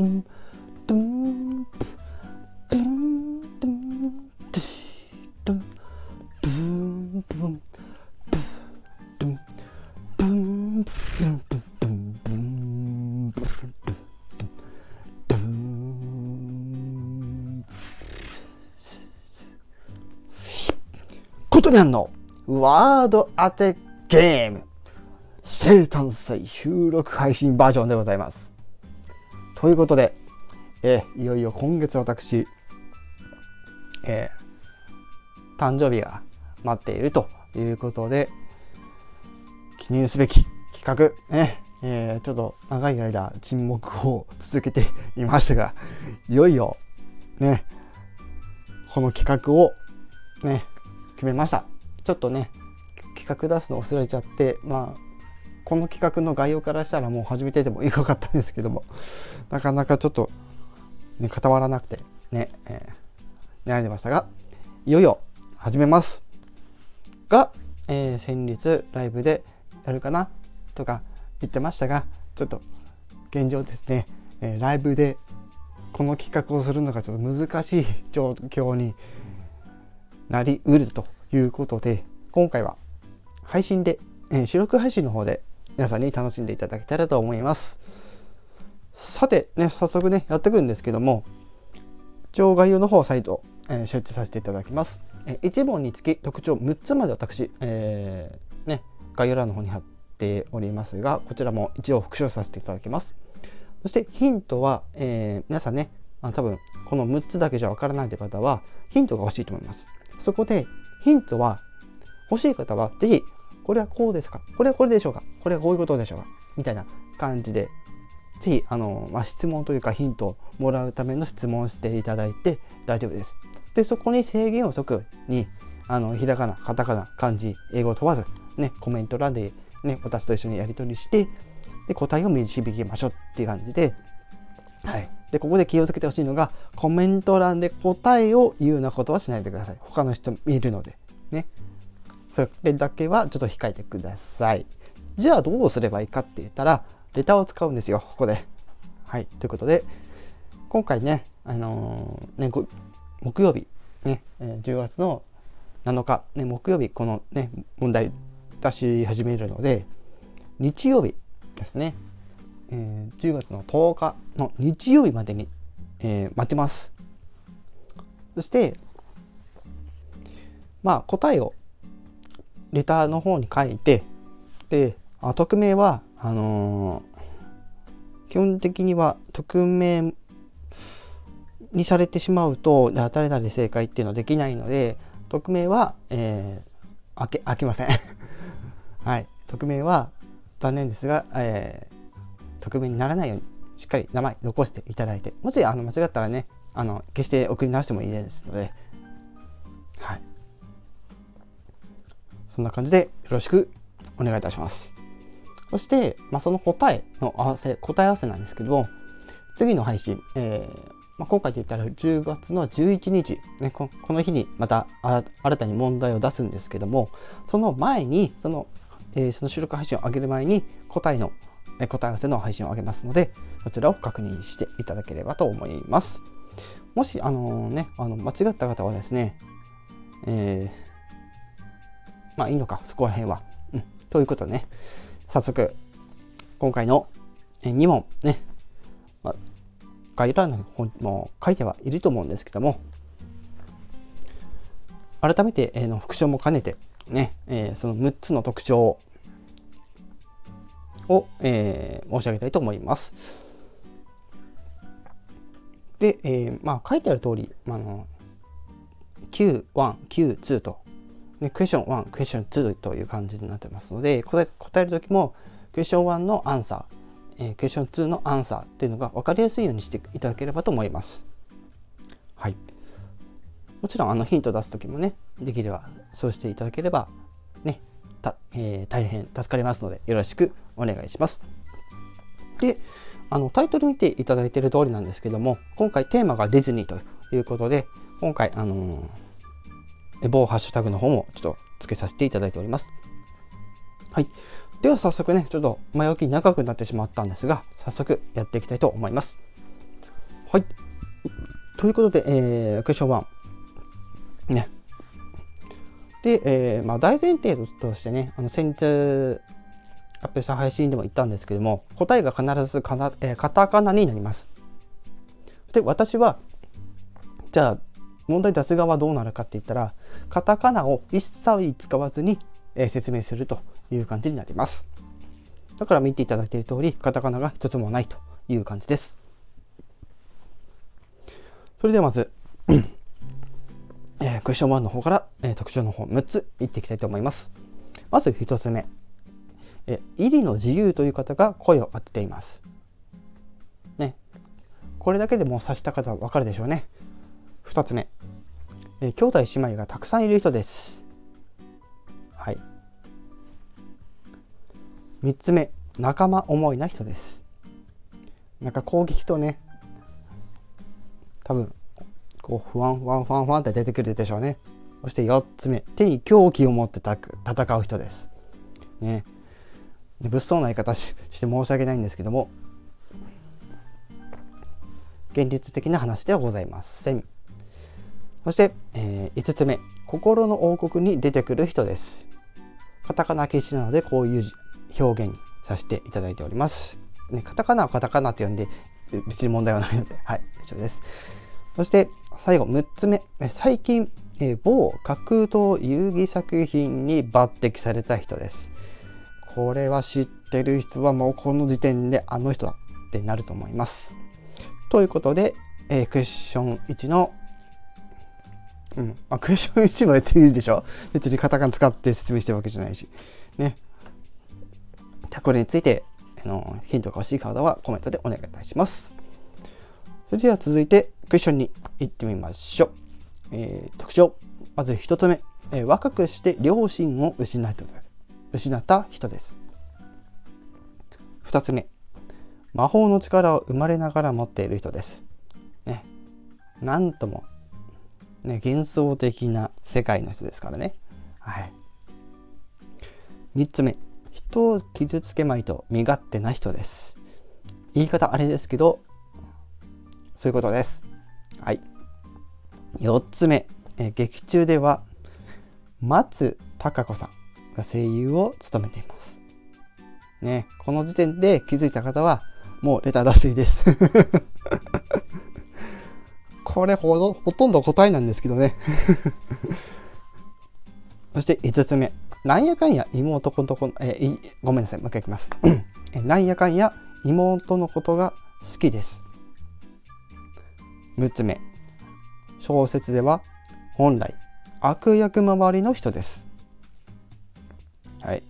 ンドンドンドンドンドンドンドンドンドンことにんのワード当てゲーム生誕祭収録配信バージョンでございます。ということで、えいよいよ今月私、えー、誕生日が待っているということで、記念すべき企画、ね、えー、ちょっと長い間沈黙を続けていましたが、いよいよ、ね、この企画を、ね、決めました。ちょっとね、企画出すの忘れちゃって、まあ、この企画の概要からしたらもう始めててもいいかったんですけども、なかなかちょっと、ね、固まらなくて、ね、えー、悩んでましたが、いよいよ始めます。が、えー、先日ライブでやるかなとか言ってましたが、ちょっと現状ですね、えー、ライブでこの企画をするのがちょっと難しい状況になりうるということで今回は配信で、えー、収録配信の方で皆さんに楽しんでいただけたらと思います。さてね早速ねやっていくんですけども一応概要の方再度、えー、設置させていただきます、え、1問につき特徴6つまで私、えー、ね概要欄の方に貼っておりますがこちらも一応復唱させていただきます。そしてヒントは、えー、皆さんねあ多分この6つだけじゃわからないという方はヒントが欲しいと思います。そこでヒントは欲しい方は是非これはこうですか？これはこれでしょうか？これはこういうことでしょ。うかみたいな感じで是非あの、まあ、質問というかヒントをもらうための質問をしていただいて大丈夫です。でそこに制限を解くにあのひらがなカタカナ漢字英語を問わず、ね、コメント欄で、ね、私と一緒にやり取りしてで答えを導きましょうっていう感じで、はい、でここで気をつけてほしいのがコメント欄で答えを言うようなことはしないでください。他の人見るのでね。それだけはちょっと控えてください。じゃあどうすればいいかって言ったらレターを使うんですよここではいということで今回ねあのー、ね木曜日ね10月の7日、ね、木曜日このね問題出し始めるので日曜日ですねえー、10月の10日の日曜日までに、えー、待ちます。そして、まあ、答えをレターの方に書いて、で、あ匿名は、あのー、基本的には匿名にされてしまうと、誰々正解っていうのはできないので、匿名は、えー、開け、開けません。はい。匿名は残念ですが、えー、匿名にならないようにしっかり名前残していただいてもしあの間違ったらねあの決して送り直してもいいですのではい。そんな感じでよろしくお願いいたします。そして、まあ、その答えの合わせ答え合わせなんですけども次の配信、えーまあ、今回で言ったら10月の11日、ね、この日にまた新たに問題を出すんですけどもその前にその,、えー、その収録配信を上げる前に答えの答え合わせの配信を上げますので、そちらを確認していただければと思います。もし、あのね、あの間違った方はですね、えー、まあいいのか、そこら辺は。うん、ということね、早速、今回の2問ね、まあ、概要欄の方にも書いてはいると思うんですけども、改めて、えー、の復唱も兼ねて、ね、え、その6つの特徴を、え、申し上げたいと思います。で、え、まあ書いてある通り、あの Q1、Q2 と、ね、クエスチョン1、クエスチョン2という感じになってますので、答え答える時もクエスチョン1のアンサー、えー、クエスチョン2のアンサーっていうのが分かりやすいようにしていただければと思います。はい。もちろんあのヒント出す時もね、できればそうしていただければね、た、えー、大変助かりますのでよろしくお願いします。で、あのタイトル見ていただいている通りなんですけども今回テーマがディズニーということで今回あのー、某ハッシュタグの方もちょっと付けさせていただいております。はい。では早速ね、ちょっと前置き長くなってしまったんですが、早速やっていきたいと思います。はい。ということで、えー、クエスチョン1。ね、で、えー、まあ、大前提としてね、あの先日アップした配信でも言ったんですけども、答えが必ずかな、えー、カタカナになります。で、私は、じゃあ、問題出す側はどうなるかって言ったらカタカナを一切使わずに、えー、説明するという感じになります。だから見ていただいている通りカタカナが一つもないという感じです。それではまずえー、クエスチョン1の方から、えー、特徴の方6ついっていきたいと思います。まず1つ目え入りの自由という方が声を当てています。ね。これだけでもう察した方はわかるでしょうね。2つ目、えー、兄弟姉妹がたくさんいる人です。はい。3つ目。仲間思いな人です。なんか攻撃とね多分こう不安不安不安不安って出てくるでしょうね。そして4つ目。手に狂気を持って戦う人です。ね物騒な言い方しして申し訳ないんですけども。現実的な話ではございません。そして、えー、5つ目心の王国に出てくる人です。カタカナ消しなのでこういう表現にさせていただいております、ね、カタカナはカタカナって呼んで別に問題はないのではい大丈夫です。そして最後6つ目。最近、えー、某格闘遊戯作品に抜擢された人です。これは知ってる人はもうこの時点であの人だってなると思います。ということで、えー、クエスチョン1のうん。まあ、クエスチョン1は別にいいでしょ別にカタカナ使って説明してるわけじゃないし。ね。じゃこれについて、あの、ヒントが欲しい方はコメントでお願いいたします。それでは続いて、クエスチョンに行ってみましょう。えー、特徴。まず1つ目。えー、若くして両親を失った失った人です。2つ目。魔法の力を生まれながら持っている人です。ね。なんともね、幻想的な世界の人ですからね。はい。3つ目、人を傷つけまいと身勝手な人です。言い方あれですけど、そういうことです。はい。4つ目、え劇中では松たか子さんが声優を務めています。ね、この時点で気づいた方はもうレター出していいです。これほほとんど答えなんですけどね そして5つ目。なんやかんや妹のことえー、ごめんなさい、もう一回いきます。なんやかんや妹のことが好きです。6つ目。小説では本来悪役周りの人です。はい。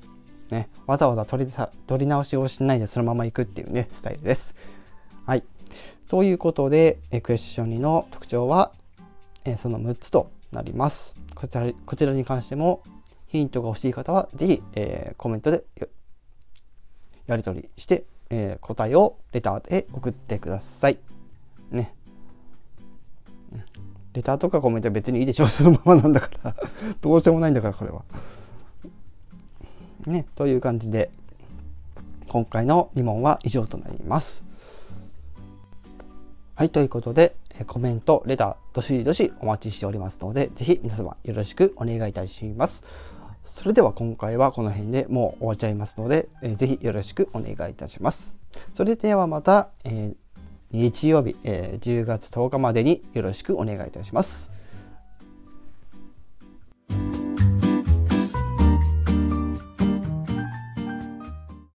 ね、わざわざ取り取り直しをしないでそのまま行くっていうね、スタイルです。はい。ということで、えクエスチョン2の特徴は、えその6つとなります。こちらこちらに関してもヒントが欲しい方は、是非、えー、コメントでやり取りして、えー、答えをレターで送ってください。ね。レターとかコメントは別にいいでしょう。そのままなんだから どうしようもないんだから、これは。ね。という感じで、今回の2問は以上となります。はい、ということで、コメント、レター、どしどしお待ちしておりますので、ぜひ皆様よろしくお願いいたします。それでは今回はこの辺でもう終わっちゃいますので、えー、ぜひよろしくお願いいたします。それではまた、えー、日曜日、えー、10月10日までによろしくお願いいたします。